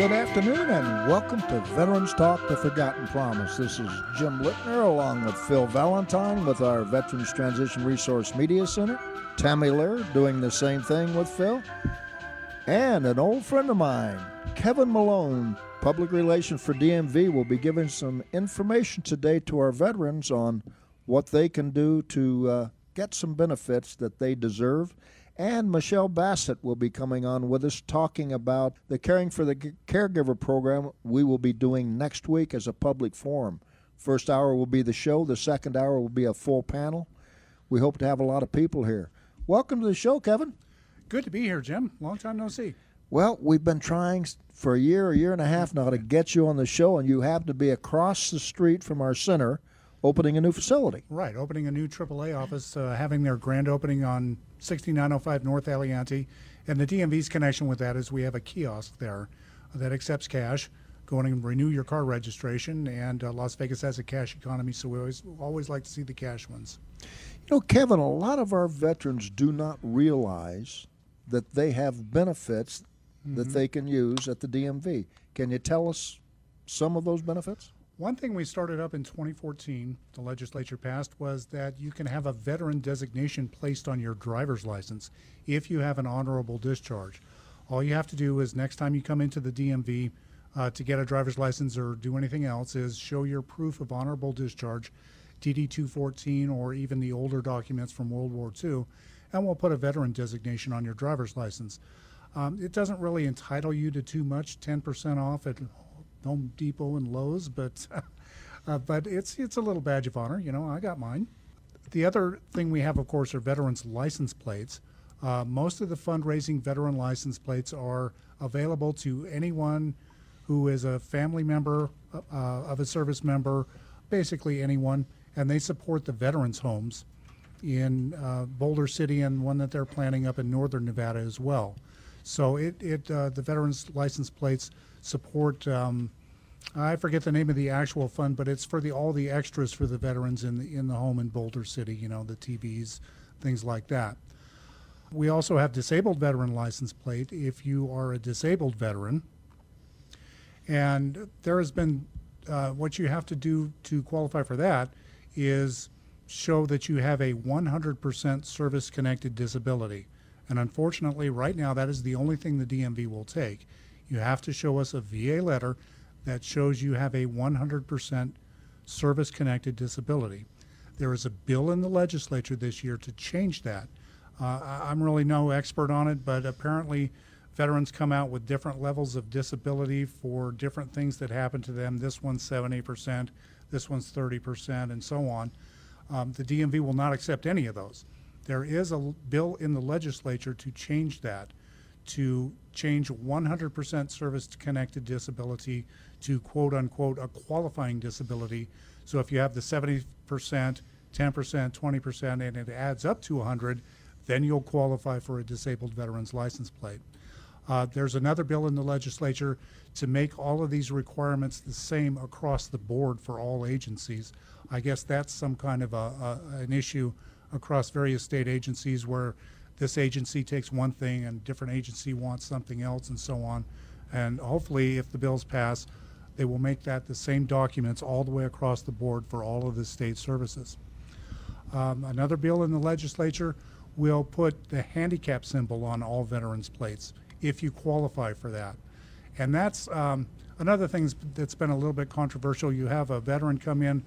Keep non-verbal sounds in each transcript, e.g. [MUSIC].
good afternoon, and welcome to Veterans Talk The Forgotten Promise. This is Jim Littner along with Phil Valentine with our Veterans Transition Resource Media Center. Tammy Lear doing the same thing with Phil. And an old friend of mine, Kevin Malone, Public Relations for DMV, will be giving some information today to our veterans on what they can do to uh, get some benefits that they deserve and Michelle Bassett will be coming on with us talking about the Caring for the Caregiver program we will be doing next week as a public forum. First hour will be the show, the second hour will be a full panel. We hope to have a lot of people here. Welcome to the show, Kevin. Good to be here, Jim. Long time no see. Well, we've been trying for a year, a year and a half now to get you on the show, and you happen to be across the street from our center opening a new facility. Right, opening a new AAA office, uh, having their grand opening on 6905 North Aliante. And the DMV's connection with that is we have a kiosk there that accepts cash. Go in and renew your car registration, and uh, Las Vegas has a cash economy, so we always always like to see the cash ones. You know, Kevin, a lot of our veterans do not realize that they have benefits mm-hmm. that they can use at the DMV. Can you tell us some of those benefits? One thing we started up in 2014, the legislature passed, was that you can have a veteran designation placed on your driver's license if you have an honorable discharge. All you have to do is next time you come into the DMV uh, to get a driver's license or do anything else is show your proof of honorable discharge, DD 214, or even the older documents from World War II, and we'll put a veteran designation on your driver's license. Um, it doesn't really entitle you to too much, 10% off at Home Depot and Lowe's, but [LAUGHS] uh, but it's it's a little badge of honor. You know, I got mine. The other thing we have, of course, are veterans license plates. Uh, most of the fundraising veteran license plates are available to anyone who is a family member uh, of a service member, basically anyone, and they support the veterans homes in uh, Boulder City and one that they're planning up in northern Nevada as well. So it, it uh, the veterans license plates support. Um, I forget the name of the actual fund, but it's for the all the extras for the veterans in the in the home in Boulder City. You know, the TVs, things like that. We also have disabled veteran license plate if you are a disabled veteran. And there has been uh, what you have to do to qualify for that is show that you have a 100% service connected disability. And unfortunately, right now, that is the only thing the DMV will take you have to show us a VA letter that shows you have a 100% service connected disability. There is a bill in the legislature this year to change that. Uh, I'm really no expert on it, but apparently veterans come out with different levels of disability for different things that happen to them. This one's 70%, this one's 30%, and so on. Um, the DMV will not accept any of those. There is a bill in the legislature to change that to change 100% service connected disability to quote unquote a qualifying disability. So if you have the 70%, 10%, 20%, and it adds up to 100, then you'll qualify for a disabled veteran's license plate. Uh, there's another bill in the legislature to make all of these requirements the same across the board for all agencies. I guess that's some kind of a, a, an issue across various state agencies where this agency takes one thing and different agency wants something else and so on. And hopefully, if the bills pass, they will make that the same documents all the way across the board for all of the state services. Um, another bill in the legislature will put the handicap symbol on all veterans plates if you qualify for that. And that's um, another thing that's been a little bit controversial. You have a veteran come in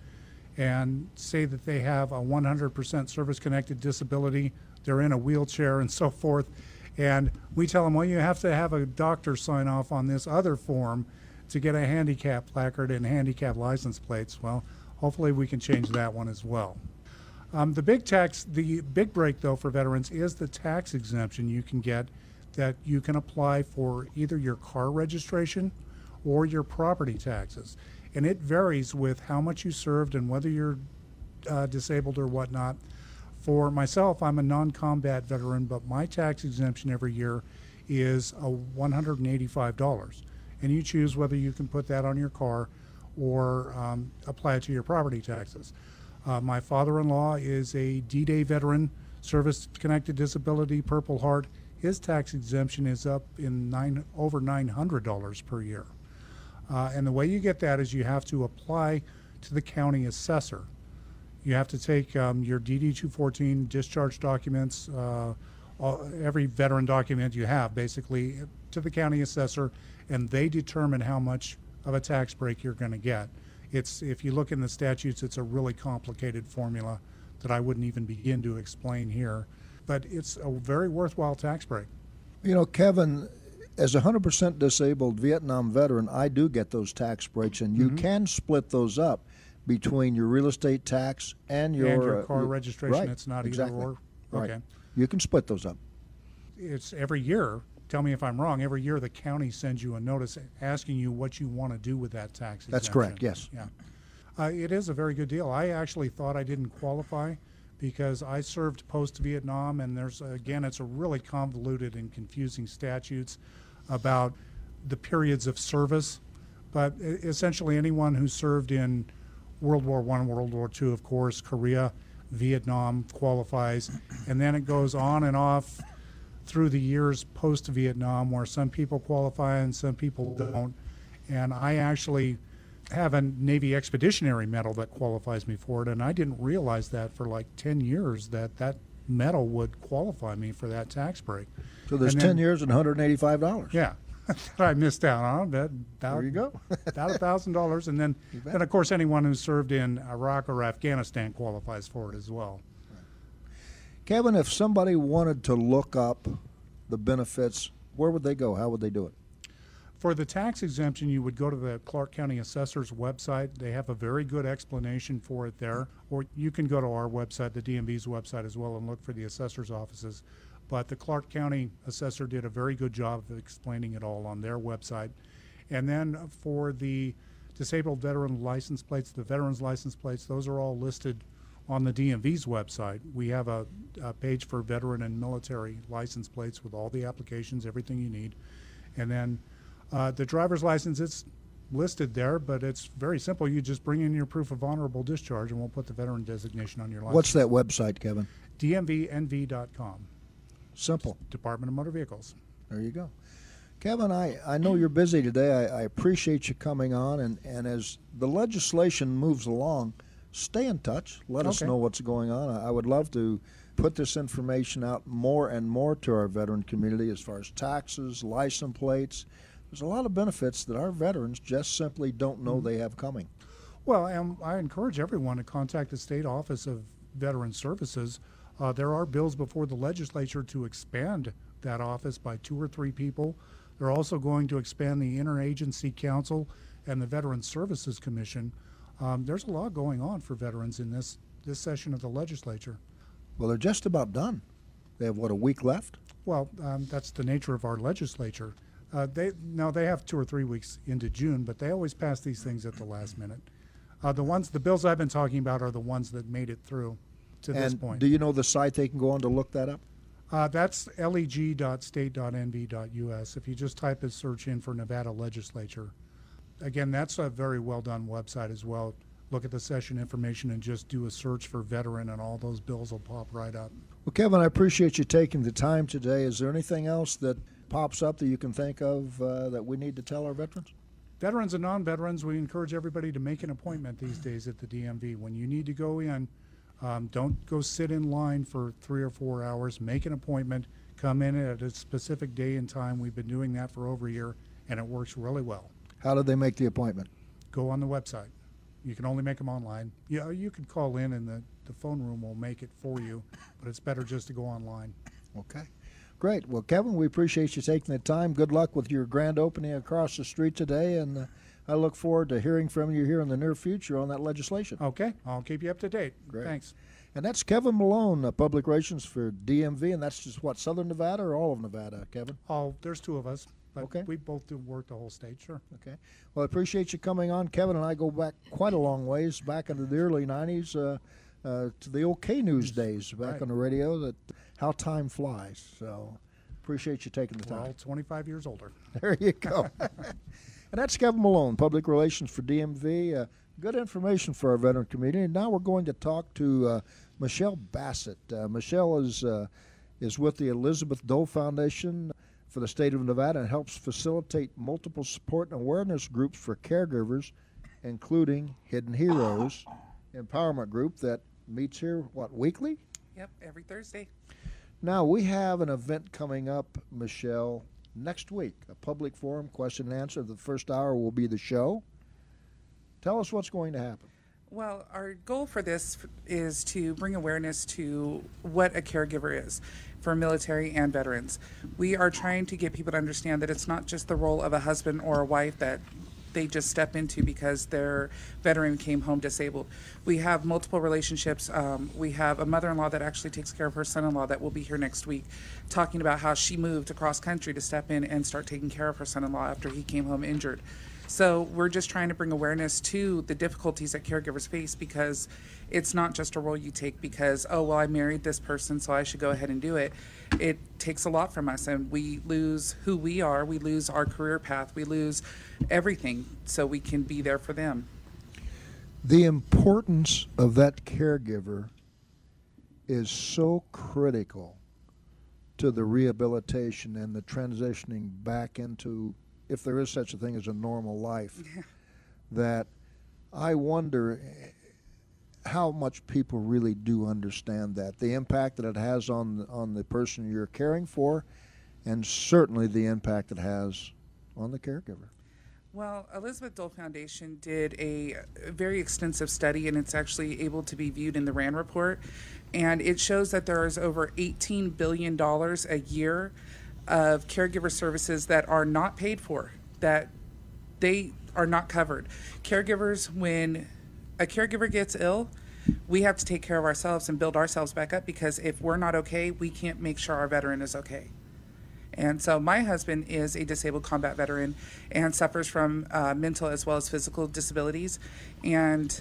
and say that they have a 100% service connected disability they're in a wheelchair and so forth. And we tell them, well, you have to have a doctor sign off on this other form to get a handicap placard and handicap license plates. Well, hopefully we can change that one as well. Um, the big tax, the big break though for veterans is the tax exemption you can get that you can apply for either your car registration or your property taxes. And it varies with how much you served and whether you're uh, disabled or whatnot. For myself, I'm a non combat veteran, but my tax exemption every year is a $185. And you choose whether you can put that on your car or um, apply it to your property taxes. Uh, my father in law is a D Day veteran, service connected disability, Purple Heart. his tax exemption is up in nine over nine hundred dollars per year. Uh, and the way you get that is you have to apply to the county assessor. You have to take um, your DD 214 discharge documents, uh, all, every veteran document you have, basically, to the county assessor, and they determine how much of a tax break you're going to get. It's if you look in the statutes, it's a really complicated formula that I wouldn't even begin to explain here, but it's a very worthwhile tax break. You know, Kevin, as a 100% disabled Vietnam veteran, I do get those tax breaks, and you Mhm. can split those up between your real estate tax and your, and your uh, car your- registration, right, it's not exactly. either or. Right. Okay. You can split those up. it's every year. Tell me if I'm wrong. Every year, the county sends you a notice asking you what you want to do with that tax. That's correct, yes. Yeah, uh, it is a very good deal. I actually thought I didn't qualify because I served post Vietnam, and there's again, it's a really convoluted and confusing statutes about the periods of service. But essentially, anyone who served in World War One, World War Two, of course, Korea, Vietnam qualifies, and then it goes on and off through the years post Vietnam, where some people qualify and some people don't. And I actually have a Navy Expeditionary Medal that qualifies me for it, and I didn't realize that for like 10 years that that medal would qualify me for that tax break. So there's And 10 years and $185. Yeah, [LAUGHS] that I missed out on. That, that, There you go. [LAUGHS] about a thousand dollars, and then, then of course anyone who served in Iraq or Afghanistan qualifies for it as well. Kevin, if somebody wanted to look up the benefits, where would they go? How would they do it? For the tax exemption, you would go to the Clark County Assessor's website. They have a very good explanation for it there. Or you can go to our website, the DMV's website as well, and look for the assessor's offices. But the Clark County Assessor did a very good job of explaining it all on their website. And then for the disabled veteran license plates, the veterans license plates, those are all listed on the DMV's website. We have a, a page for veteran and military license plates with all the applications, everything you need. And then uh, the driver's license, it's listed there, but it's very simple. You just bring in your proof of honorable discharge, and we'll put the veteran designation on your license. What's that website, Kevin? DMVNV.com, Simple. Department of Motor Vehicles. There you go. Kevin, I, I know you're busy today. I, I appreciate you coming on. And, and as the legislation moves along, stay in touch. Let us know what's going on. I, I would love to put this information out more and more to our veteran community as far as taxes, license plates. There's a lot of benefits that our veterans just simply don't know they have coming. Well, and I encourage everyone to contact the State Office of Veteran Services. Uh, there are bills before the legislature to expand that office by two or three people. They're also going to expand the Interagency Council and the Veteran Services Commission. Um, there's a lot going on for veterans in this, this session of the legislature. Well, they're just about done. They have, what, a week left? Well, um, that's the nature of our legislature. Uh, they now they have two or three weeks into June, but they always pass these things at the last minute. Uh, the ones, the bills I've been talking about are the ones that made it through to this point. do you know the site they can go on to look that up? uh, that's leg.state.nv.us. If you just type a search in for Nevada legislature, again, that's a very well done website as well. Look at the session information and just do a search for veteran, and all those bills will pop right up. Well, Kevin, I appreciate you taking the time today. Is there anything else that pops up that you can think of uh, that we need to tell our veterans? Veterans and non-veterans, we encourage everybody to make an appointment these days at the DMV. When you need to go in, um, don't go sit in line for three or four hours. Make an appointment. Come in at a specific day and time. We've been doing that for over a year, and it works really well. How do they make the appointment? Go on the website. You can only make them online. Yeah, you could call in, and the, the phone room will make it for you, but it's better just to go online. Okay. Great. Well, Kevin, we appreciate you taking the time. Good luck with your grand opening across the street today, and uh, I look forward to hearing from you here in the near future on that legislation. Okay, I'll keep you up to date. Great. Thanks. And that's Kevin Malone, uh, Public Relations for DMV, and that's just what, Southern Nevada or all of Nevada, Kevin? Oh, there's two of us, but Okay. we both do work the whole state. Sure. Okay. Well, I appreciate you coming on. Kevin and I go back quite a long ways, back into the early 90s, uh, uh, to the OK News days back Right. on the radio, that how time flies. So appreciate you taking the time. Well, 25 years older. [LAUGHS] There you go. [LAUGHS] and that's Kevin Malone, Public Relations for DMV. Uh, good information for our veteran community. And now we're going to talk to uh, Michelle Bassett. Uh, Michelle is uh, is with the Elizabeth Dole Foundation for the state of Nevada and helps facilitate multiple support and awareness groups for caregivers, including Hidden Heroes Empowerment Group that meets here, what, weekly? Yep, every Thursday. Now, we have an event coming up, Michelle, next week, a public forum, question and answer. The first hour will be the show. Tell us what's going to happen. Well, our goal for this is to bring awareness to what a caregiver is for military and veterans. We are trying to get people to understand that it's not just the role of a husband or a wife that they just step into because their veteran came home disabled. We have multiple relationships. Um, we have a mother in law that actually takes care of her son in law that will be here next week, talking about how she moved across country to step in and start taking care of her son in law after he came home injured. So we're just trying to bring awareness to the difficulties that caregivers face because it's not just a role you take because, oh, well, I married this person, so I should go ahead and do it. It takes a lot from us, and we lose who we are, we lose our career path, we lose everything so we can be there for them. The importance of that caregiver is so critical to the rehabilitation and the transitioning back into if there is such a thing as a normal life, [LAUGHS] that I wonder eh, how much people really do understand that the impact that it has on on the person you're caring for, and certainly the impact it has on the caregiver. Well, Elizabeth Dole Foundation did a very extensive study, and it's actually able to be viewed in the RAND report. And it shows that there is over $18 billion a year of caregiver services that are not paid for, that they are not covered. Caregivers, when a caregiver gets ill, we have to take care of ourselves and build ourselves back up because if we're not okay, we can't make sure our veteran is okay. And so my husband is a disabled combat veteran and suffers from uh, mental as well as physical disabilities. And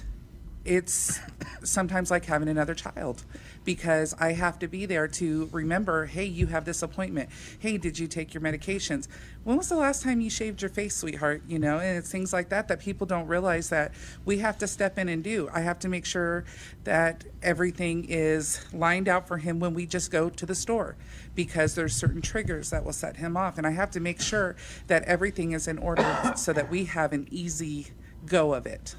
it's sometimes like having another child because I have to be there to remember, hey, you have this appointment. Hey, did you take your medications? When was the last time you shaved your face, sweetheart? You know, and it's things like that that people don't realize that we have to step in and do. I have to make sure that everything is lined out for him when we just go to the store because there's certain triggers that will set him off. And I have to make sure that everything is in order so that we have an easy go of it.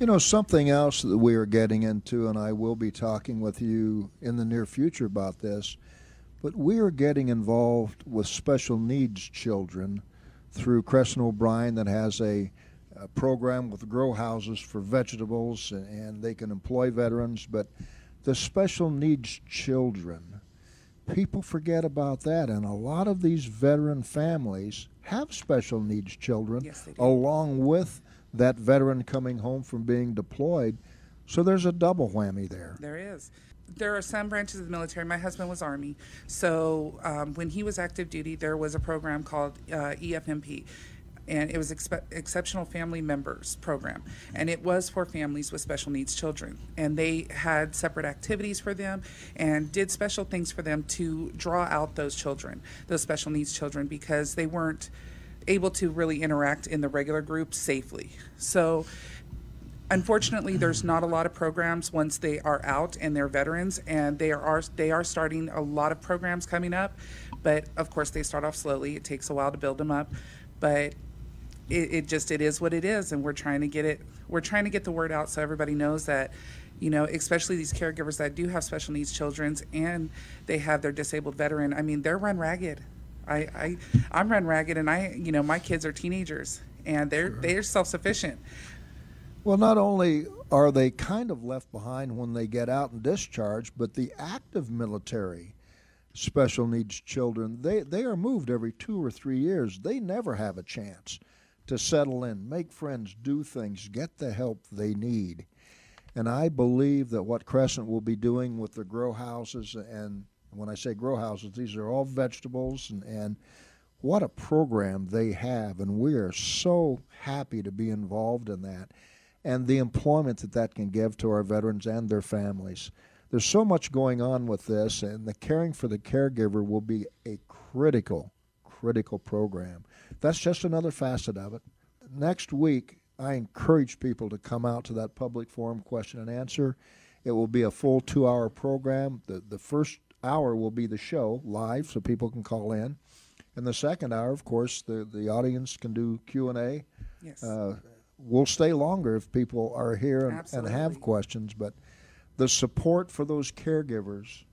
You know, something else that we are getting into, and I will be talking with you in the near future about this, but we are getting involved with special needs children through Crescent O'Brien that has a, a program with grow houses for vegetables, and, and they can employ veterans. But the special needs children, people forget about that, and a lot of these veteran families have special needs children Yes, along with that veteran coming home from being deployed. So there's a double whammy there. There is. There are some branches of the military. My husband was Army. So um, when he was active duty, there was a program called uh, EFMP. And it was expe- Exceptional Family Members Program. And it was for families with special needs children. And they had separate activities for them and did special things for them to draw out those children, those special needs children, because they weren't able to really interact in the regular group safely. So unfortunately there's not a lot of programs once they are out and they're veterans and they are they are starting a lot of programs coming up but of course they start off slowly. It takes a while to build them up but it, it just it is what it is and we're trying to get it we're trying to get the word out so everybody knows that you know especially these caregivers that do have special needs children and they have their disabled veteran. I mean they're run ragged i i i'm run ragged and i you know my kids are teenagers and they're they're self-sufficient Well, not only are they kind of left behind when they get out and discharged, but the active military special needs children, they, they are moved every two or three years. They never have a chance to settle in, make friends, do things, get the help they need. And I believe that what Crescent will be doing with the grow houses, and when I say grow houses, these are all vegetables, and, and what a program they have. And we are so happy to be involved in that and the employment that that can give to our veterans and their families. There's so much going on with this, and the caring for the caregiver will be a critical, critical program. That's just another facet of it. Next week, I encourage people to come out to that public forum question and answer. It will be a full two hour program. The, the first hour will be the show live, so people can call in. And the second hour, of course, the, the audience can do Q&A. Yes. Uh, we'll stay longer if people are here and, and have questions, but the support for those caregivers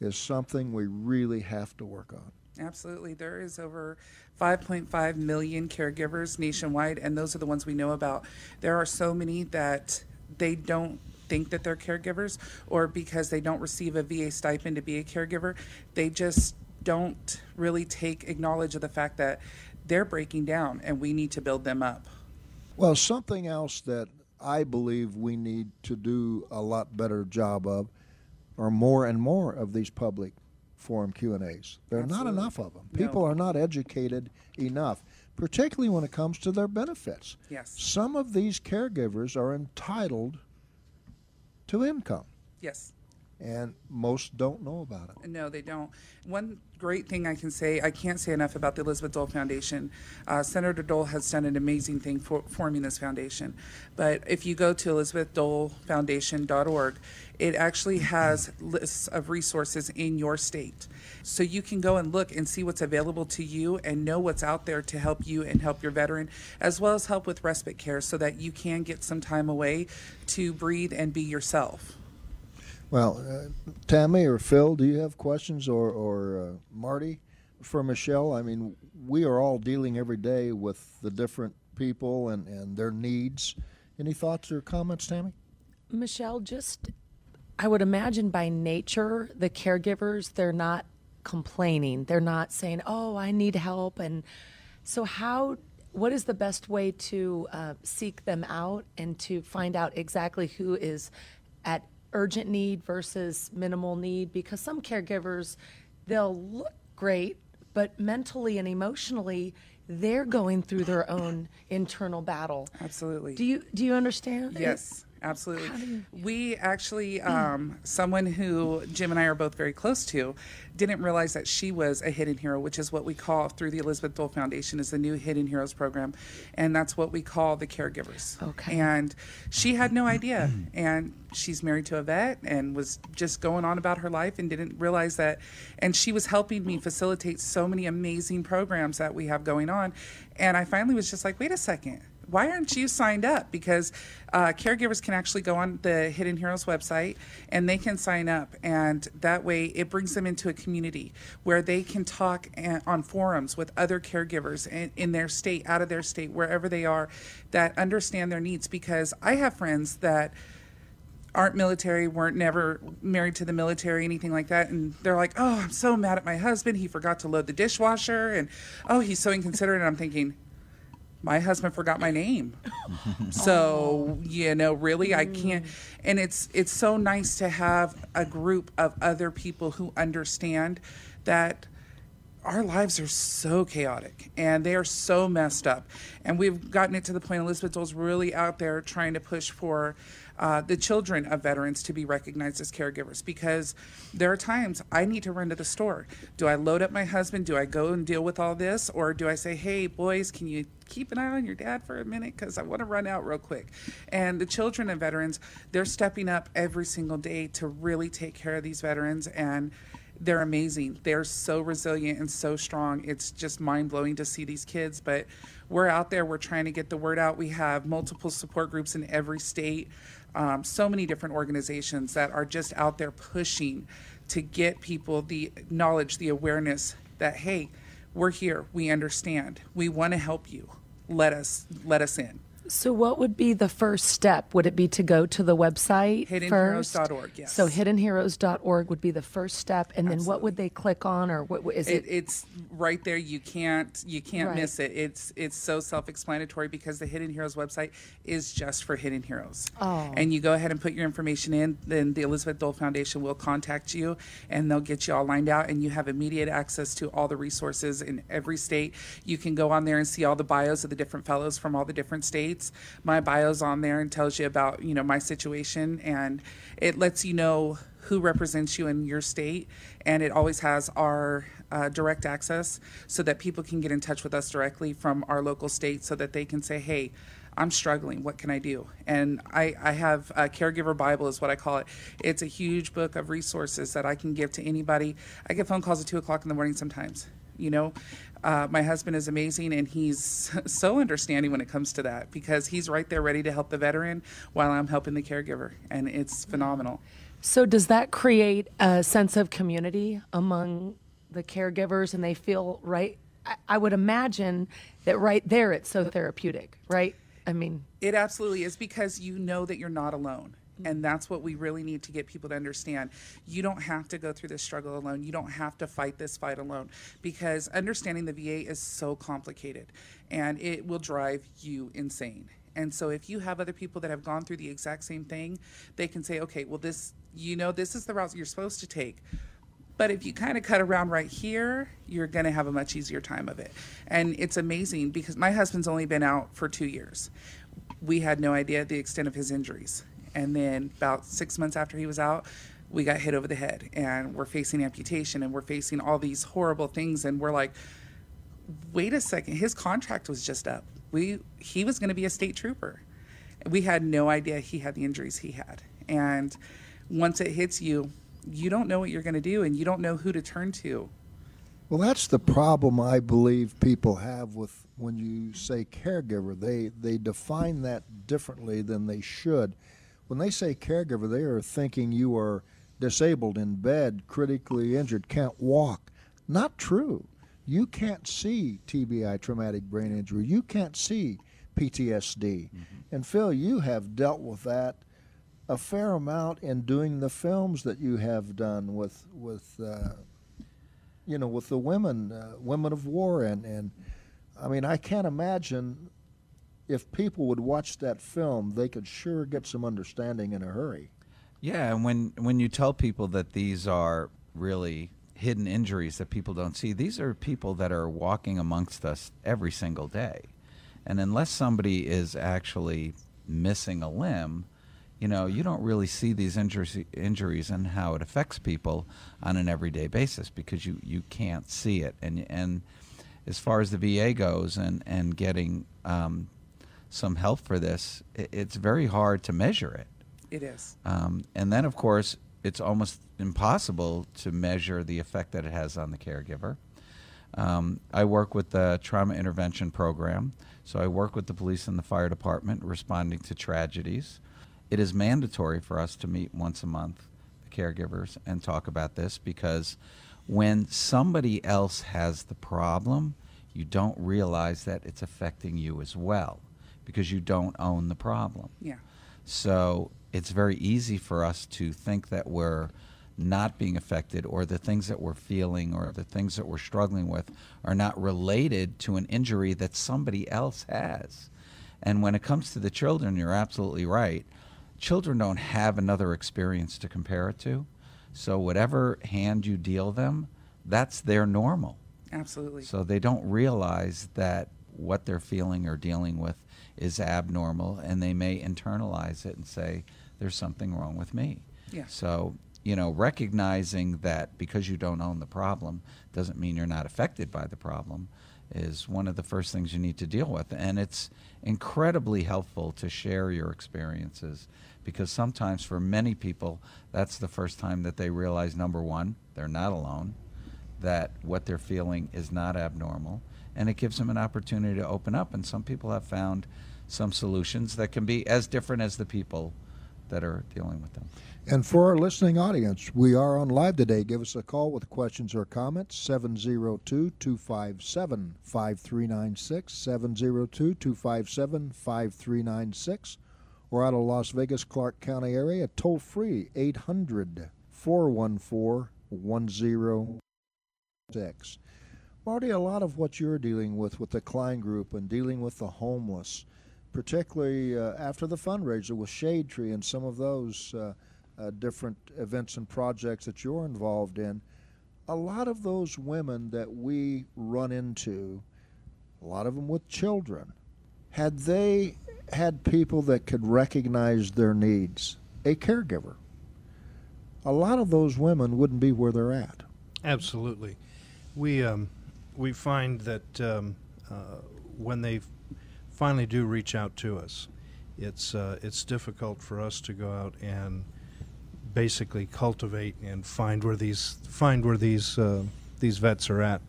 is something we really have to work on. Absolutely. There is over 5.5 million caregivers nationwide, and those are the ones we know about. There are so many that they don't think that they're caregivers, or because they don't receive a VA stipend to be a caregiver, they just don't really take acknowledge of the fact that they're breaking down and we need to build them up. Well, something else that I believe we need to do a lot better job of are more and more of these public forum Q&As. There are not enough of them. No. People are not educated enough, particularly when it comes to their benefits. Yes. Some of these caregivers are entitled to income, Yes. And most don't know about it. No, they don't. One great thing I can say, I can't say enough about the Elizabeth Dole Foundation. Uh, Senator Dole has done an amazing thing for forming this foundation. But if you go to elizabethdolefoundation.org, it actually has lists of resources in your state. So you can go and look and see what's available to you and know what's out there to help you and help your veteran, as well as help with respite care so that you can get some time away to breathe and be yourself. Well, uh, Tammy or Phil, do you have questions, or, or uh, Marty for Michelle? I mean, we are all dealing every day with the different people and, and their needs. Any thoughts or comments, Tammy? Michelle, just I would imagine by nature, the caregivers, they're not complaining. They're not saying, oh, I need help. And so, how, what is the best way to uh, seek them out and to find out exactly who is at urgent need versus minimal need? Because some caregivers, they'll look great, but mentally and emotionally, they're going through their own internal battle. Absolutely. Do you do you understand? Yes, absolutely. We actually, um, someone who Jim and I are both very close to, didn't realize that she was a hidden hero, which is what we call through the Elizabeth Dole Foundation is the new Hidden Heroes program, and that's what we call the caregivers. Okay. And she had no idea, and she's married to a vet and was just going on about her life and didn't realize that, and she was helping me facilitate so many amazing programs that we have going on, and I finally was just like, wait a second why aren't you signed up? Because uh, caregivers can actually go on the Hidden Heroes website and they can sign up, and that way it brings them into a community where they can talk on forums with other caregivers in, in their state, out of their state, wherever they are, that understand their needs. Because I have friends that aren't military, weren't never married to the military, anything like that. And they're like, oh, I'm so mad at my husband. He forgot to load the dishwasher. And oh, he's so inconsiderate. And I'm thinking, my husband forgot my name. [LAUGHS] so, you know, really I can't and it's it's so nice to have a group of other people who understand that our lives are so chaotic and they are so messed up. And we've gotten it to the point Elizabeth Dole's really out there trying to push for uh, the children of veterans to be recognized as caregivers because there are times I need to run to the store. Do I load up my husband? Do I go and deal with all this? Or do I say, hey, boys, can you keep an eye on your dad for a minute? Because I want to run out real quick. And the children of veterans, they're stepping up every single day to really take care of these veterans. And they're amazing. They're so resilient and so strong. It's just mind blowing to see these kids. But we're out there, we're trying to get the word out. We have multiple support groups in every state, um, so many different organizations that are just out there pushing to get people the knowledge, the awareness that, hey, we're here, we understand, we want to help you. Let us let us in. So, what would be the first step? Would it be to go to the website first? Hiddenheroes.org, yes. So, hiddenheroes.org would be the first step, and then what would they click on, or what is it, it? it's right there you can't you can't Right. miss it it's it's so self-explanatory because the hidden heroes website is just for hidden heroes Oh. and you go ahead and put your information in then the elizabeth dole foundation will contact you and they'll get you all lined out and you have immediate access to all the resources in every state you can go on there and see all the bios of the different fellows from all the different states my bio's on there and tells you about you know my situation and it lets you know who represents you in your state, and it always has our uh, direct access so that people can get in touch with us directly from our local state so that they can say, hey, I'm struggling. What can I do? And I, I have a caregiver Bible, is what I call it. It's a huge book of resources that I can give to anybody. I get phone calls at two o'clock in the morning sometimes. You know, uh, my husband is amazing and he's [LAUGHS] so understanding when it comes to that because he's right there ready to help the veteran while I'm helping the caregiver. And it's phenomenal. So, does that create a sense of community among the caregivers and they feel right? I, I would imagine that right there it's so therapeutic, right? I mean, It absolutely is because you know that you're not alone. And that's what we really need to get people to understand. You don't have to go through this struggle alone. You don't have to fight this fight alone because understanding the VA is so complicated and it will drive you insane. And so if you have other people that have gone through the exact same thing, they can say, okay, well, this, you know, this is the route you're supposed to take. But if you kind of cut around right here, you're going to have a much easier time of it. And it's amazing because my husband's only been out for two years. We had no idea the extent of his injuries. And then about six months after he was out, we got hit over the head and we're facing amputation and we're facing all these horrible things. And we're like, wait a second, his contract was just up. We, he was going to be a state trooper. We had no idea he had the injuries he had. And once it hits you, you don't know what you're going to do and you don't know who to turn to. Well, that's the problem I believe people have with when you say caregiver. They they define that differently than they should. When they say caregiver, they are thinking you are disabled in bed, critically injured, can't walk. Not true. You can't see TBI, traumatic brain injury. You can't see PTSD. And Phil, you have dealt with that a fair amount in doing the films that you have done with with uh, you know with the women uh, women of war and and I mean I can't imagine if people would watch that film they could sure get some understanding in a hurry. Yeah, and when when you tell people that these are really hidden injuries that people don't see, these are people that are walking amongst us every single day. And unless somebody is actually missing a limb, you know, you don't really see these injuries injuries and how it affects people on an everyday basis because you, you can't see it. And and as far as the VA goes and and getting um, some help for this, it's very hard to measure it. It is. Um, and then, of course, it's almost impossible to measure the effect that it has on the caregiver. Um, I work with the trauma intervention program, so I work with the police and the fire department responding to tragedies. It is mandatory for us to meet once a month, the caregivers, and talk about this because when somebody else has the problem, you don't realize that it's affecting you as well because you don't own the problem. Yeah. So it's very easy for us to think that we're not being affected or the things that we're feeling or the things that we're struggling with are not related to an injury that somebody else has. And when it comes to the children, you're absolutely right. Children don't have another experience to compare it to. So whatever hand you deal them, that's their normal. Absolutely. So they don't realize that what they're feeling or dealing with is abnormal, and they may internalize it and say, "There's something wrong with me." Yeah. So you know, recognizing that because you don't own the problem doesn't mean you're not affected by the problem is one of the first things you need to deal with, and it's incredibly helpful to share your experiences because sometimes for many people that's the first time that they realize number one they're not alone that what they're feeling is not abnormal and it gives them an opportunity to open up and some people have found some solutions that can be as different as the people that are dealing with them And for our listening audience, we are on live today. Give us a call with questions or comments 702 257 5396 702 257 5396 or out of Las Vegas, Clark County area, toll free 800 414 106. Marty, a lot of what you're dealing with with the Klein Group and dealing with the homeless, particularly uh, after the fundraiser with Shade Tree and some of those uh, uh, different events and projects that you're involved in, a lot of those women that we run into, a lot of them with children, had they had people that could recognize their needs, a caregiver, a lot of those women wouldn't be where they're at. Absolutely. We um, we find that um, uh, when they finally do reach out to us. It's uh, it's difficult for us to go out and basically cultivate and find where these find where these uh, these vets are at.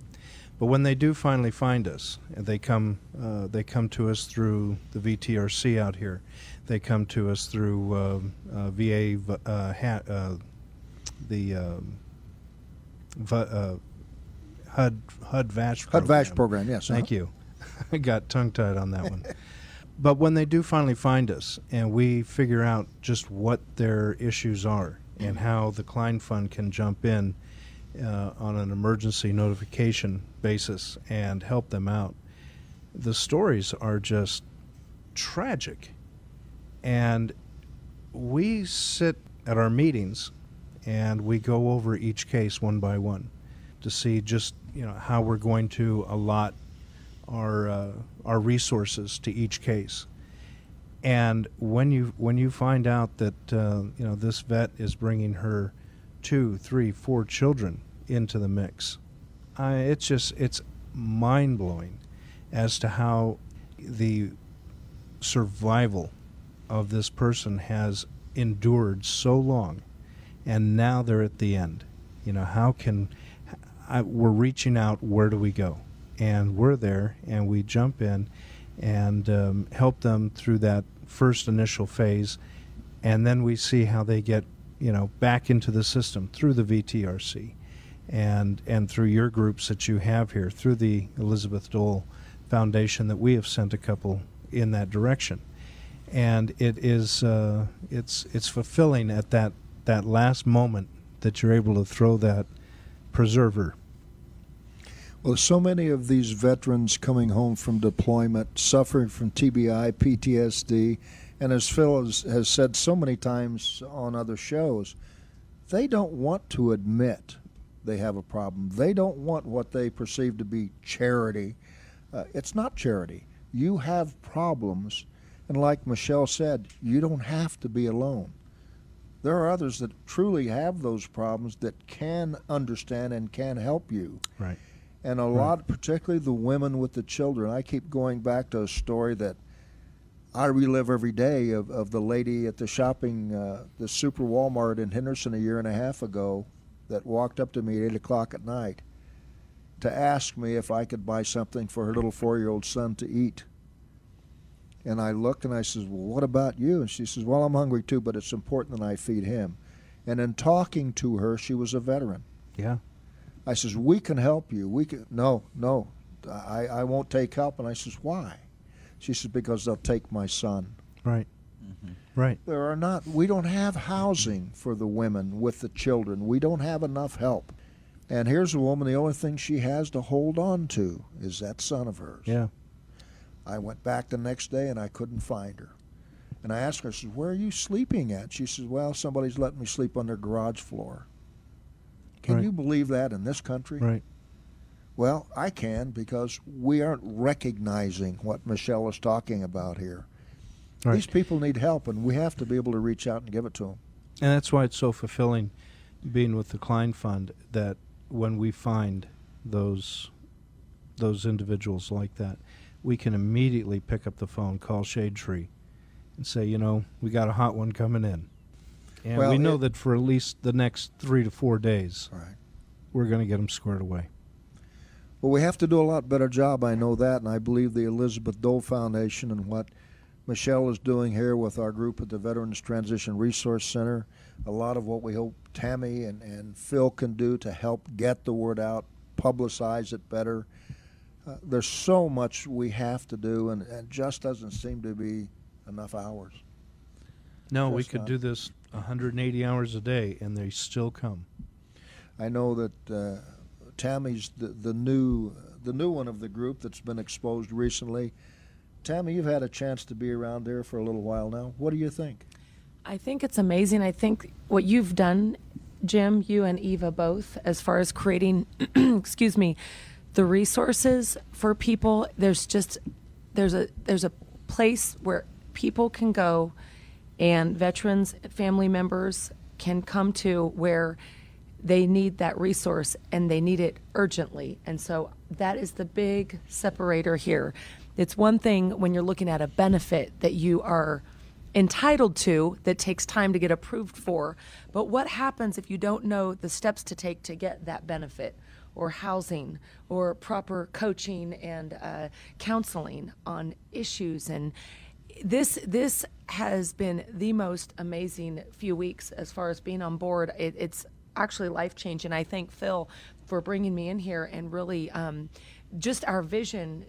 But when they do finally find us, and they come uh, they come to us through the VTRC out here. They come to us through uh, uh, VA uh, ha- the um, v- HUD HUD VASH HUD VASH program, yes. Thank uh-huh. you. [LAUGHS] I got tongue tied on that one. [LAUGHS] but when they do finally find us and we figure out just what their issues are and how the Klein Fund can jump in uh, on an emergency notification basis and help them out, the stories are just tragic. And we sit at our meetings and we go over each case one by one to see just you know how we're going to allot our uh, our resources to each case. And when you when you find out that uh, you know this vet is bringing her two, three, four children into the mix, it's just it's mind blowing as to how the survival of this person has endured so long, and now they're at the end. You know how can I, we're reaching out? Where do we go? and we're there and we jump in and um, help them through that first initial phase and then we see how they get you know back into the system through the VTRC and and through your groups that you have here through the Elizabeth Dole Foundation that we have sent a couple in that direction and it is uh, it's it's fulfilling at that that last moment that you're able to throw that preserver Well, so many of these veterans coming home from deployment suffering from TBI, PTSD, and as Phil has, has said so many times on other shows, they don't want to admit they have a problem. They don't want what they perceive to be charity. Uh, it's not charity. You have problems, and like Michelle said, you don't have to be alone. There are others that truly have those problems that can understand and can help you. right And a lot, particularly the women with the children. I keep going back to a story that I relive every day of, of the lady at the shopping, uh, the Super Walmart in Henderson a year and a half ago that walked up to me at 8 o'clock at night to ask me if I could buy something for her little four year old son to eat. And I look and I says, Well, what about you? And she says, Well, I'm hungry too, but it's important that I feed him. And in talking to her, she was a veteran. yeah I says, we can help you. We can. No, no, I, I won't take help. And I says, why? She says, because they'll take my son. right mm-hmm. right There are not. We don't have housing for the women with the children. We don't have enough help. And here's a woman. The only thing she has to hold on to is that son of hers. yeah I went back the next day and I couldn't find her. And I asked her, I said, Where are you sleeping at? She says, Well, somebody's letting me sleep on their garage floor. Can Right. you believe that in this country? right Well, I can because we aren't recognizing what Michelle is talking about here. Right. These people need help, and we have to be able to reach out and give it to them. And that's why it's so fulfilling being with the Klein Fund that when we find those those individuals like that, we can immediately pick up the phone, call Shade Tree, and say, you know, we got a hot one coming in. And Well, we know it- that for at least the next three to four days, right. we're going to get them squared away. Well, we have to do a lot better job. I know that, and I believe the Elizabeth Dole Foundation and what Michelle is doing here with our group at the Veterans Transition Resource Center, a lot of what we hope Tammy and, and Phil can do to help get the word out, publicize it better. Uh, there's so much we have to do, and it just doesn't seem to be enough hours. No, we could not. do this 180 hours a day, and they still come. I know that uh, Tammy's the, the new the new one of the group that's been exposed recently. Tammy, you've had a chance to be around there for a little while now. What do you think? I think it's amazing. I think what you've done, Jim, you and Eva both, as far as creating, [CLEARS THROAT] excuse me, the resources for people. There's just there's a there's a place where people can go, and veterans, family members can come to where they need that resource and they need it urgently. And so that is the big separator here. It's one thing when you're looking at a benefit that you are entitled to that takes time to get approved for. But what happens if you don't know the steps to take to get that benefit? Or housing, or proper coaching and uh, counseling on issues, and this this has been the most amazing few weeks as far as being on board. It, it's actually life changing. I thank Phil for bringing me in here and really um, just our vision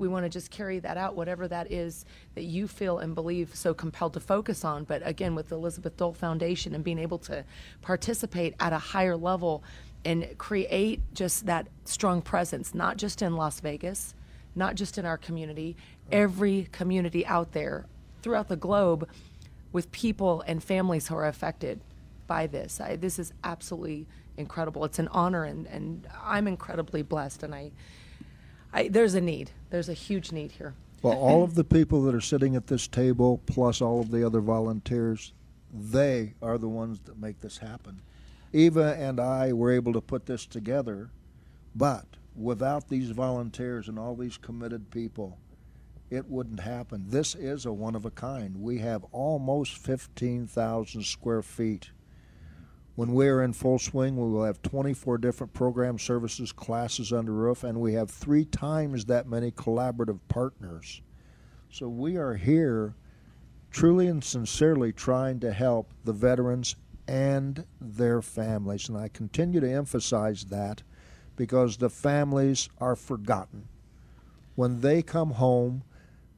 we want to just carry that out, whatever that is that you feel and believe so compelled to focus on. But again, with the Elizabeth Dole Foundation and being able to participate at a higher level and create just that strong presence, not just in Las Vegas, not just in our community, every community out there throughout the globe with people and families who are affected by this. I, this is absolutely incredible. It's an honor, and, and I'm incredibly blessed, and I I, there's a need. There's a huge need here. Well, [LAUGHS] all of the people that are sitting at this table, plus all of the other volunteers, they are the ones that make this happen. Eva and I were able to put this together, but without these volunteers and all these committed people, it wouldn't happen. This is a one of a kind. We have almost 15,000 square feet when we are in full swing, we will have 24 different program services classes under roof, and we have three times that many collaborative partners. So we are here truly and sincerely trying to help the veterans and their families. And I continue to emphasize that because the families are forgotten. When they come home,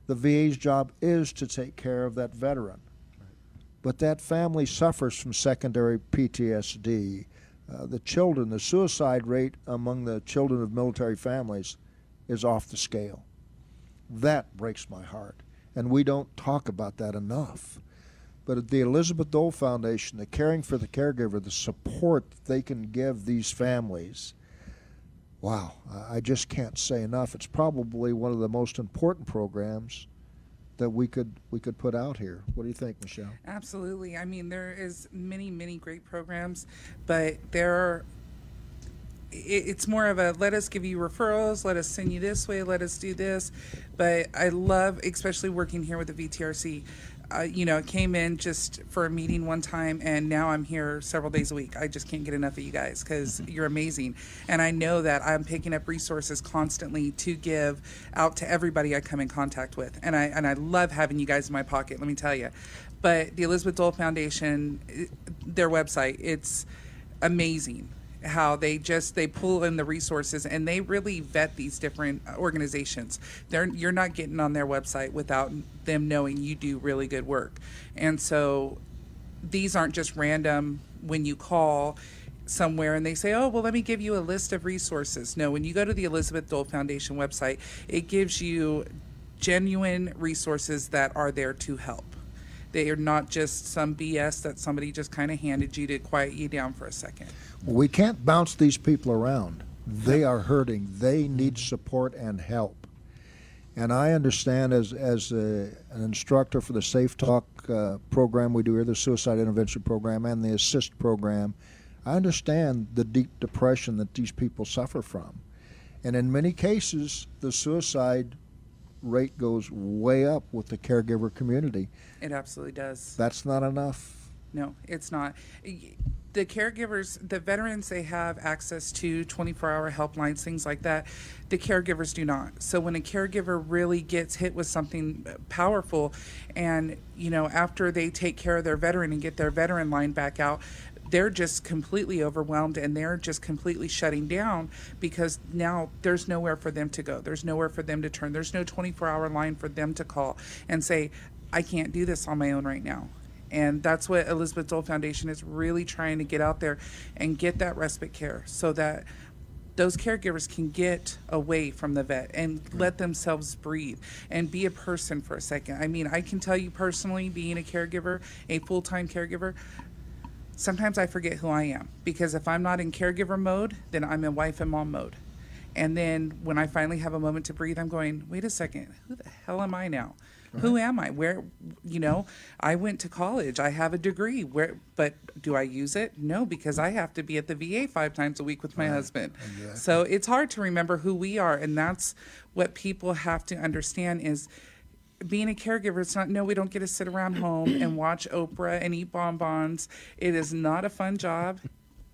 the VA's job is to take care of that veteran but that family suffers from secondary PTSD. Uh, the children, the suicide rate among the children of military families is off the scale. That breaks my heart. And we don't talk about that enough. But the Elizabeth Dole Foundation, the caring for the caregiver, the support they can give these families, wow, I just can't say enough. It's probably one of the most important programs that we could we could put out here. What do you think, Michelle? Absolutely. I mean, there is many many great programs, but there are it's more of a let us give you referrals, let us send you this way, let us do this. But I love, especially working here with the VTRC, uh, you know, came in just for a meeting one time, and now I'm here several days a week. I just can't get enough of you guys because mm-hmm. you're amazing, and I know that I'm picking up resources constantly to give out to everybody I come in contact with, and I and I love having you guys in my pocket. Let me tell you, but the Elizabeth Dole Foundation, their website, it's amazing how they just they pull in the resources and they really vet these different organizations. They're you're not getting on their website without them knowing you do really good work. And so these aren't just random when you call somewhere and they say, "Oh, well, let me give you a list of resources." No, when you go to the Elizabeth Dole Foundation website, it gives you genuine resources that are there to help. They are not just some BS that somebody just kind of handed you to quiet you down for a second. We can't bounce these people around. They are hurting. They need support and help. And I understand as, as a, an instructor for the safeTALK uh, program we do here, the Suicide Intervention Program, and the ASIST program, I understand the deep depression that these people suffer from. And in many cases, the suicide rate goes way up with the caregiver community. It absolutely does. That's not enough. No, it's not. The caregivers, the veterans, they have access to 24 hour helplines, things like that. The caregivers do not. So when a caregiver really gets hit with something uh, powerful, and, you know, after they take care of their veteran and get their veteran line back out, they're just completely overwhelmed and they're just completely shutting down because now there's nowhere for them to go. There's nowhere for them to turn. There's no 24 hour line for them to call and say, I can't do this on my own right now. And that's what Elizabeth Dole Foundation is really trying to get out there and get that respite care so that those caregivers can get away from the vet and let themselves breathe and be a person for a second. I mean, I can tell you personally, being a caregiver, a full time caregiver, sometimes I forget who I am because if I'm not in caregiver mode, then I'm in wife and mom mode. And then when I finally have a moment to breathe, I'm going, wait a second, who the hell am I now? Who am I? Where, you know, I went to college. I have a degree. Where, but do I use it? No, because I have to be at the VA five times a week with my husband. So it's hard to remember who we are, and that's what people have to understand is being a caregiver, it's not, no, we don't get to sit around home and [CLEARS THROAT] watch Oprah and eat bonbons. It is not a fun job.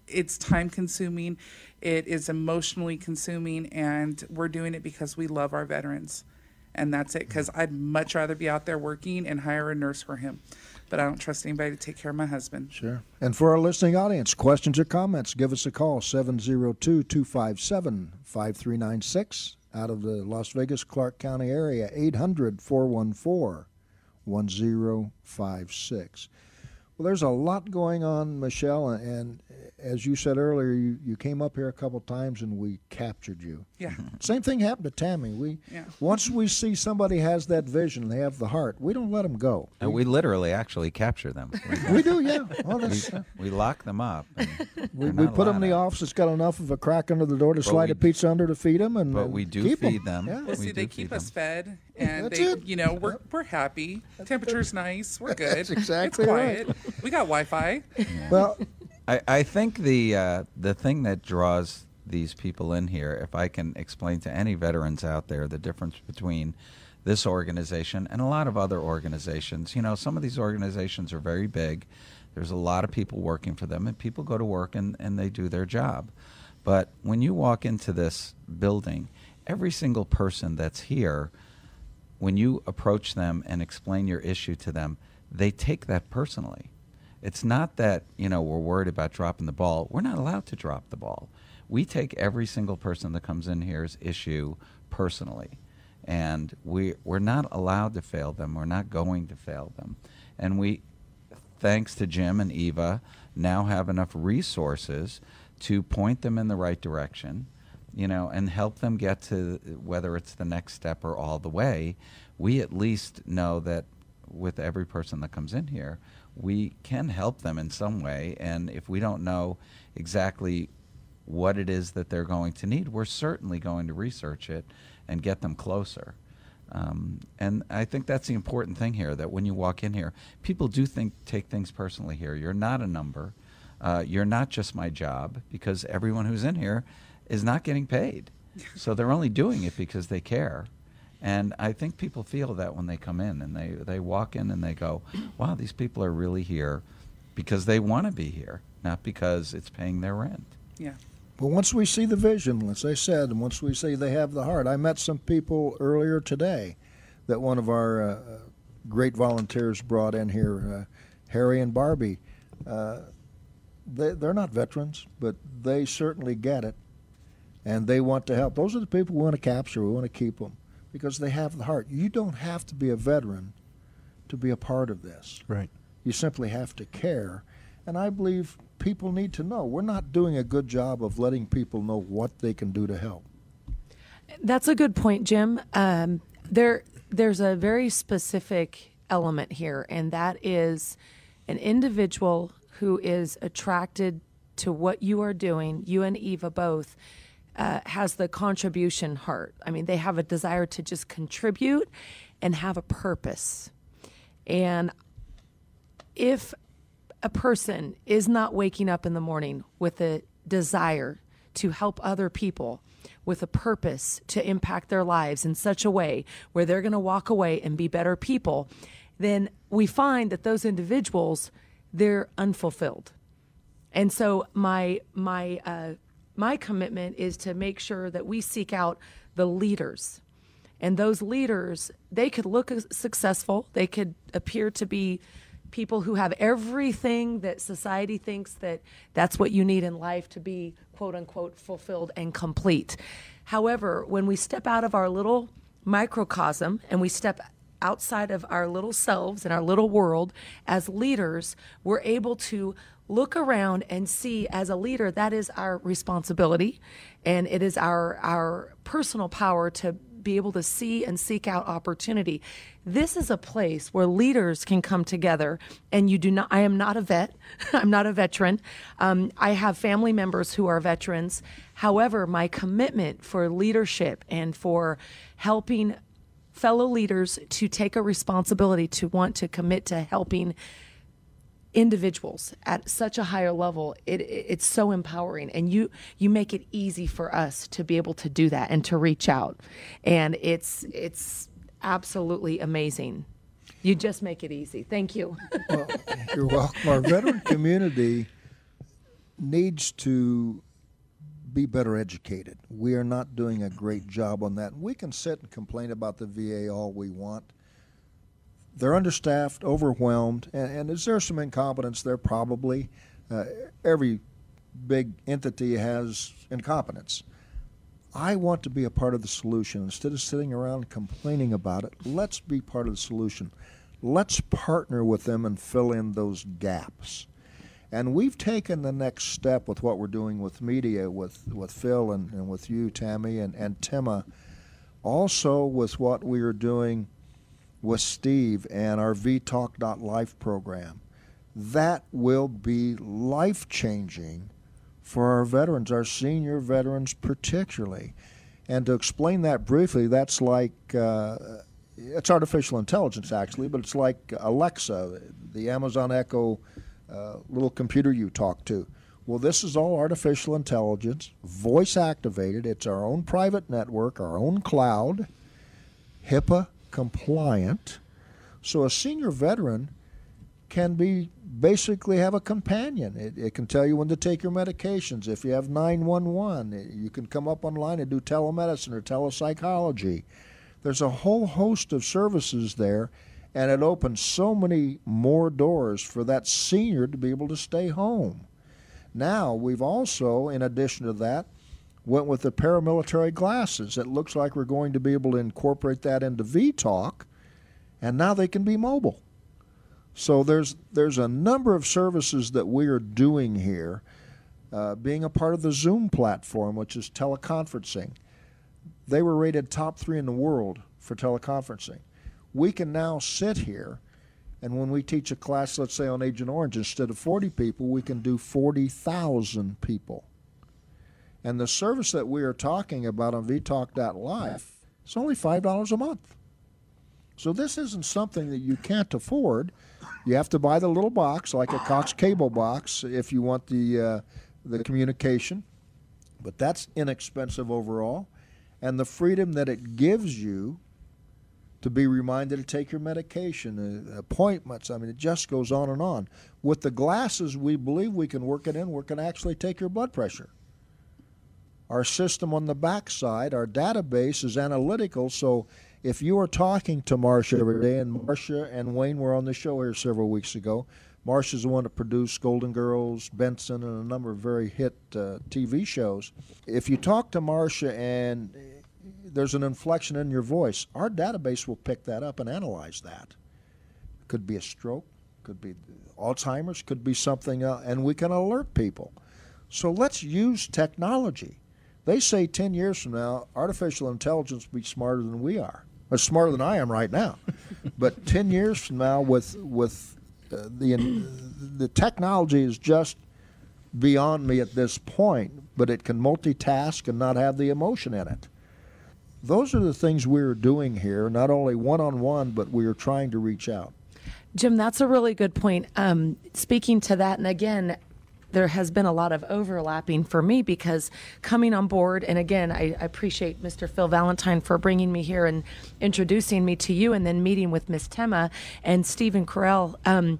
It's time consuming. It is emotionally consuming. And we're doing it because we love our veterans. And that's it. Because I'd much rather be out there working and hire a nurse for him. But I don't trust anybody to take care of my husband. Sure. And for our listening audience, questions or comments, give us a call 702 257 5396 out of the Las Vegas Clark County area 800 414 1056. Well, there's a lot going on, Michelle, and as you said earlier, you, you came up here a couple times and we captured you. Yeah. [LAUGHS] Same thing happened to Tammy. We Yeah. once we see somebody has that vision, they have the heart. We don't let them go. And we literally actually capture them. We, [LAUGHS] We do, yeah. Oh, well, we, that's, we lock them up. we, we put them in the out. office It's got enough of a crack under the door to slide we a pizza under to feed them, and But we do keep 'em. feed them. Yeah. Well, We see, they keep us them. fed, [LAUGHS] and That's they, it. you know, we're we're happy. Temperature's nice. We're good. That's exactly it's right. quiet. We got Wi-Fi. Well, I, I think the uh, the thing that draws these people in here, if I can explain to any veterans out there the difference between this organization and a lot of other organizations. You know, some of these organizations are very big. There's a lot of people working for them, and people go to work and, and they do their job. But when you walk into this building, every single person that's here, when you approach them and explain your issue to them, they take that personally. It's not that, you know, we're worried about dropping the ball. We're not allowed to drop the ball. We take every single person that comes in here's issue personally. And we, we're not allowed to fail them. We're not going to fail them. And we, thanks to Jim and Eva, now have enough resources to point them in the right direction, you know, and help them get to whether it's the next step or all the way. We at least know that with every person that comes in here, we can help them in some way. And if we don't know exactly what it is that they're going to need, we're certainly going to research it and get them closer. Um, and I think that's the important thing here that when you walk in here, people do think take things personally here. You're not a number. Uh, you're not just my job because everyone who's in here is not getting paid. so they're only doing it because they care. And I think people feel that when they come in and they, they walk in and they go, wow, these people are really here because they want to be here, not because it's paying their rent. Yeah. But once we see the vision, as I said, and once we see they have the heart, I met some people earlier today that one of our uh, great volunteers brought in here, uh, Harry and Barbie. Uh, they, they're not veterans, but they certainly get it, and they want to help. Those are the people we want to capture. We want to keep them because they have the heart. You don't have to be a veteran to be a part of this. Right. You simply have to care. And I believe people need to know. We're not doing a good job of letting people know what they can do to help. That's a good point, Jim. Um, there, there's a very specific element here, and that is an individual who is attracted to what you are doing. You and Eva both uh, has the contribution heart. I mean, they have a desire to just contribute and have a purpose. And if a person is not waking up in the morning with a desire to help other people with a purpose to impact their lives in such a way where they're going to walk away and be better people then we find that those individuals they're unfulfilled and so my my uh, my commitment is to make sure that we seek out the leaders. And those leaders they could look successful. They could appear to be people who have everything that society thinks that that's what you need in life to be quote unquote fulfilled and complete. However when we step out of our little microcosm and we step outside of our little selves and our little world as leaders we're able to look around and see as a leader that is our responsibility and it is our our personal power to be able to see and seek out opportunity. This is a place where leaders can come together, and you do not. I am not a vet. [LAUGHS] I'm not a veteran. Um, I have family members who are veterans. However, my commitment for leadership and for helping fellow leaders to take a responsibility to want to commit to helping individuals at such a higher level it, it, it's so empowering. And you you make it easy for us to be able to do that and to reach out. And it's it's absolutely amazing. You just make it easy. Thank you. [LAUGHS] Well, you're welcome. Our veteran community needs to be better educated. We are not doing a great job on that. We can sit and complain about the va all we want they're understaffed, overwhelmed, and, and is there some incompetence there? Probably. Uh, every big entity has incompetence. I want to be a part of the solution. Instead of sitting around complaining about it, let's be part of the solution. Let's partner with them and fill in those gaps. And we've taken the next step with what we're doing with media, with, with Phil and, and with you, Tammy, and, and Tema. Also, with what we are doing with Steve and our vtalk.life program. That will be life changing for our veterans, our senior veterans particularly. And to explain that briefly, that's like uh, it's artificial intelligence actually, but it's like Alexa, the Amazon Echo uh, little computer you talk to. Well, this is all artificial intelligence, voice activated. It's our own private network, our own cloud, HIPAA compliant. So a senior veteran can be basically have a companion. It, it, can tell you when to take your medications. If you have 911, you can come up online and do telemedicine or telepsychology. There's a whole host of services there, and it opens so many more doors for that senior to be able to stay home. Now, we've also, in addition to that, went with the paramilitary glasses. It looks like we're going to be able to incorporate that into VTalk, and now they can be mobile. So there's there's a number of services that we are doing here, uh, being a part of the Zoom platform, which is teleconferencing. They were rated top three in the world for teleconferencing. We can now sit here, and when we teach a class, let's say on Agent Orange, instead of 40 people, we can do 40,000 people. And the service that we are talking about on vtalk.life is only $5 a month. So this isn't something that you can't afford. You have to buy the little box, like a Cox cable box, if you want the, uh, the communication. But that's inexpensive overall. And the freedom that it gives you to be reminded to take your medication, uh, appointments. I mean, it just goes on and on. With the glasses, we believe we can work it in. We can actually take your blood pressure. Our system on the backside, our database is analytical. So if you are talking to Marcia every day, and Marcia and Wayne were on the show here several weeks ago, Marcia's the one that produced Golden Girls, Benson, and a number of very hit uh, TV shows. If you talk to Marcia and there's an inflection in your voice, our database will pick that up and analyze that. Could be a stroke, could be Alzheimer's, could be something, uh, and we can alert people. So let's use technology. They say 10 years from now, artificial intelligence will be smarter than we are. Or smarter than I am right now. [LAUGHS] but 10 years from now, with, with uh, the, the technology is just beyond me at this point, but it can multitask and not have the emotion in it. Those are the things we're doing here, not only one on one, but we are trying to reach out. Jim, that's a really good point. Um, speaking to that, and again, there has been a lot of overlapping for me because coming on board, and again, I, I, appreciate Mr. Phil Valentine for bringing me here and introducing me to you, and then meeting with Miss Tema and Stephen Carell. Um,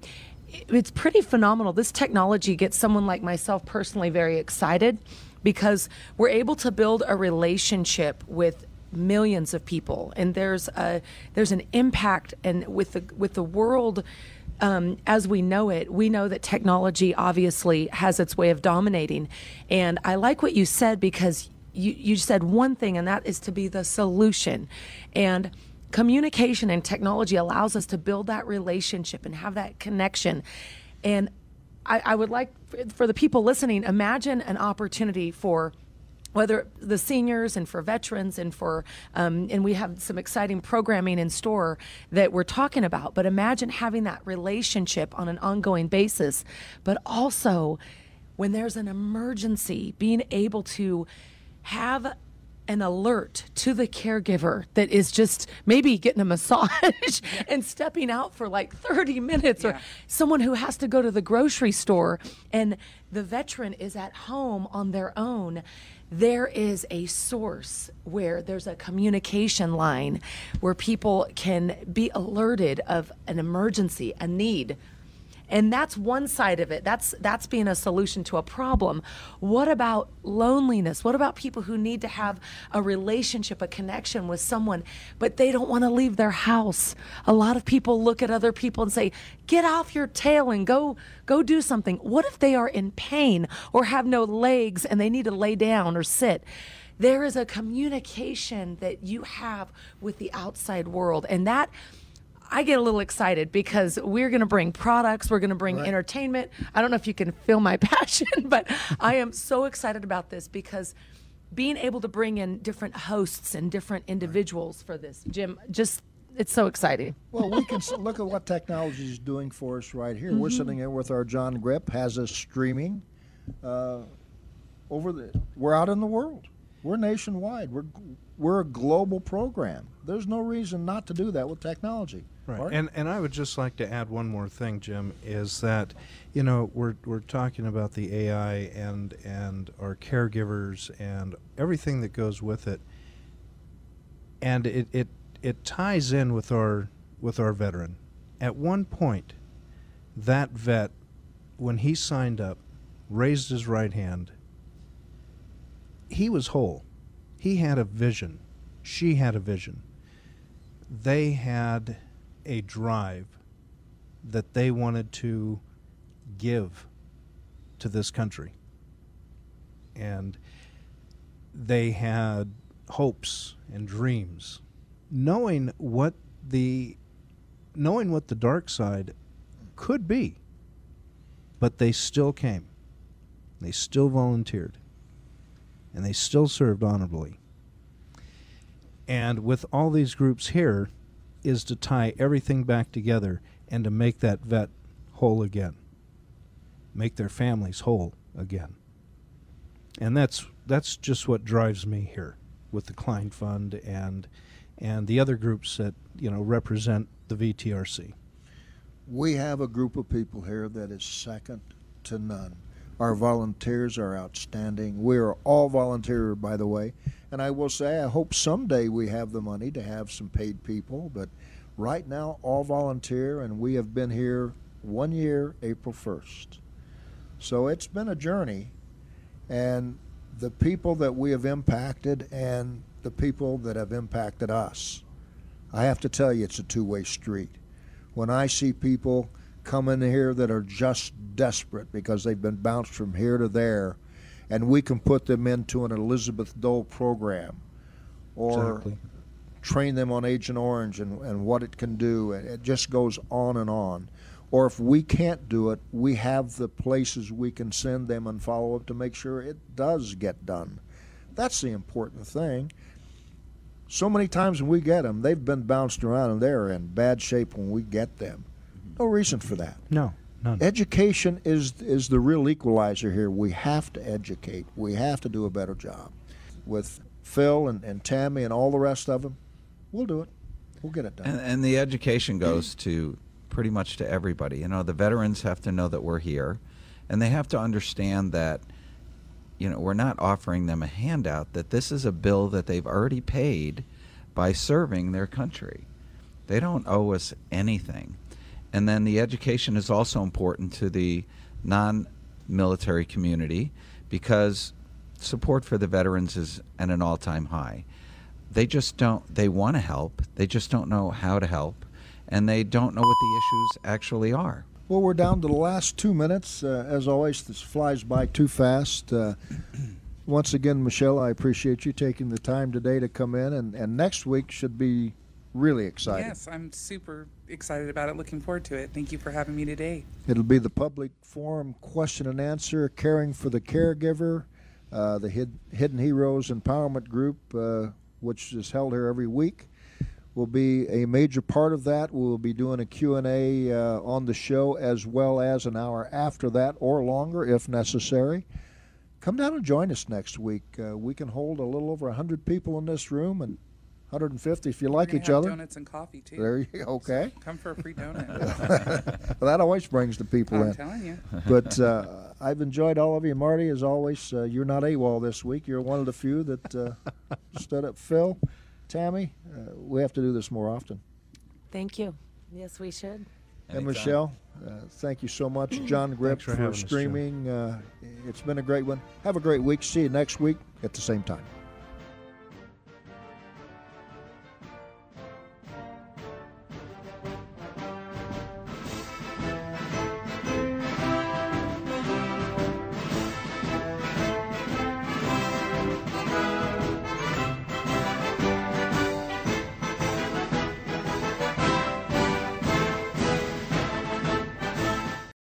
it's pretty phenomenal. This technology gets someone like myself personally very excited because we're able to build a relationship with millions of people, and there's a there's an impact, and with the with the world um, as we know it, we know that technology obviously has its way of dominating. And I like what you said because you, you said one thing, and that is to be the solution. And communication and technology allows us to build that relationship and have that connection. And I, I would like for the people listening, imagine an opportunity for whether the seniors and for veterans and for um, and we have some exciting programming in store that we're talking about. But imagine having that relationship on an ongoing basis but also when there's an emergency being able to have an alert to the caregiver that is just maybe getting a massage [LAUGHS] and stepping out for like 30 minutes or someone who has to go to the grocery store and the veteran is at home on their own there is a source where there's a communication line where people can be alerted of an emergency a need and that's one side of it. That's that's being a solution to a problem. What about loneliness? What about people who need to have a relationship a connection with someone but they don't want to leave their house? A lot of people look at other people and say get off your tail and go go do something. What if they are in pain or have no legs and they need to lay down or sit? There is a communication that you have with the outside world and that I get a little excited because we're going to bring products, we're going to bring entertainment. I don't know if you can feel my [LAUGHS] passion, but I am so excited about this because being able to bring in different hosts and different individuals for this, Jim, just it's so exciting. Well, we can look at what technology is doing for us right here. We're sitting here with our John Grip, has us streaming uh, over the. We're out in the world. We're nationwide. We're we're a global program. There's no reason not to do that with technology. Right. And and I would just like to add one more thing, Jim, is that, you know, we're we're talking about the AI and and our caregivers and everything that goes with it. And it, it it ties in with our with our veteran. At one point, that vet, when he signed up, raised his right hand. He was whole. He had a vision. She had a vision. They had a drive that they wanted to give to this country. And they had hopes and dreams, knowing what the knowing what the dark side could be. But they still came. They still volunteered. And they still served honorably. And with all these groups here, is to tie everything back together and to make that vet whole again, make their families whole again. And that's that's just what drives me here with the Klein Fund and and the other groups that you know represent the VTRC. We have a group of people here that is second to none. Our volunteers are outstanding. We are all volunteer, by the way. And I will say, I hope someday we have the money to have some paid people. But right now, all volunteer, and we have been here one year, April 1st. So it's been a journey. And the people that we have impacted and the people that have impacted us, I have to tell you, it's a two way street when I see people come in here that are just desperate because they've been bounced from here to there, and we can put them into an Elizabeth Dole program or Exactly. train them on Agent Orange and, and what it can do, it just goes on and on. Or if we can't do it, we have the places we can send them and follow up to make sure it does get done. That's the important thing so many times when we get them, they've been bounced around and they're in bad shape when we get them. No reason for that. No, none. Education is is the real equalizer here. We have to educate. We have to do a better job. With Phil and, and Tammy and all the rest of them, we'll do it. We'll get it done. And, and the education goes to pretty much to everybody. You know, the veterans have to know that we're here, and they have to understand that, you know, we're not offering them a handout. That this is a bill that they've already paid by serving their country. They don't owe us anything. And then the education is also important to the non-military community because support for the veterans is at an all-time high they just don't they want to help they just don't know how to help and they don't know what the issues actually are Well, we're down to the last two minutes. Uh, as always, this flies by too fast. Uh, [CLEARS THROAT] once again, Michelle, I appreciate you taking the time today to come in, and, and next week should be really exciting. Yes, I'm super excited about it. Looking forward to it. Thank you for having me today. It'll be the public forum question and answer, caring for the caregiver. uh, the Hid- Hidden Heroes Empowerment Group, uh, which is held here every week, will be a major part of that. We'll be doing a Q&A uh, on the show as well as an hour after that or longer if necessary. Come down and join us next week. Uh, we can hold a little over 100 people in this room and 150 if you like We're gonna each have other. Donuts and coffee too. There you go. Okay. [LAUGHS] Come for a free donut. [LAUGHS] well, that always brings the people I'm in. telling you. [LAUGHS] But uh, I've enjoyed all of you. Marty, as always, uh, you're not AWOL this week. You're one of the few that uh, stood up. Phil, Tammy, uh, we have to do this more often. Thank you. Yes, we should. And Anytime. Michelle, uh, thank you so much. John Grip Thanks for for, having us, streaming. uh, it's been a great one. Have a great week. See you next week at the same time.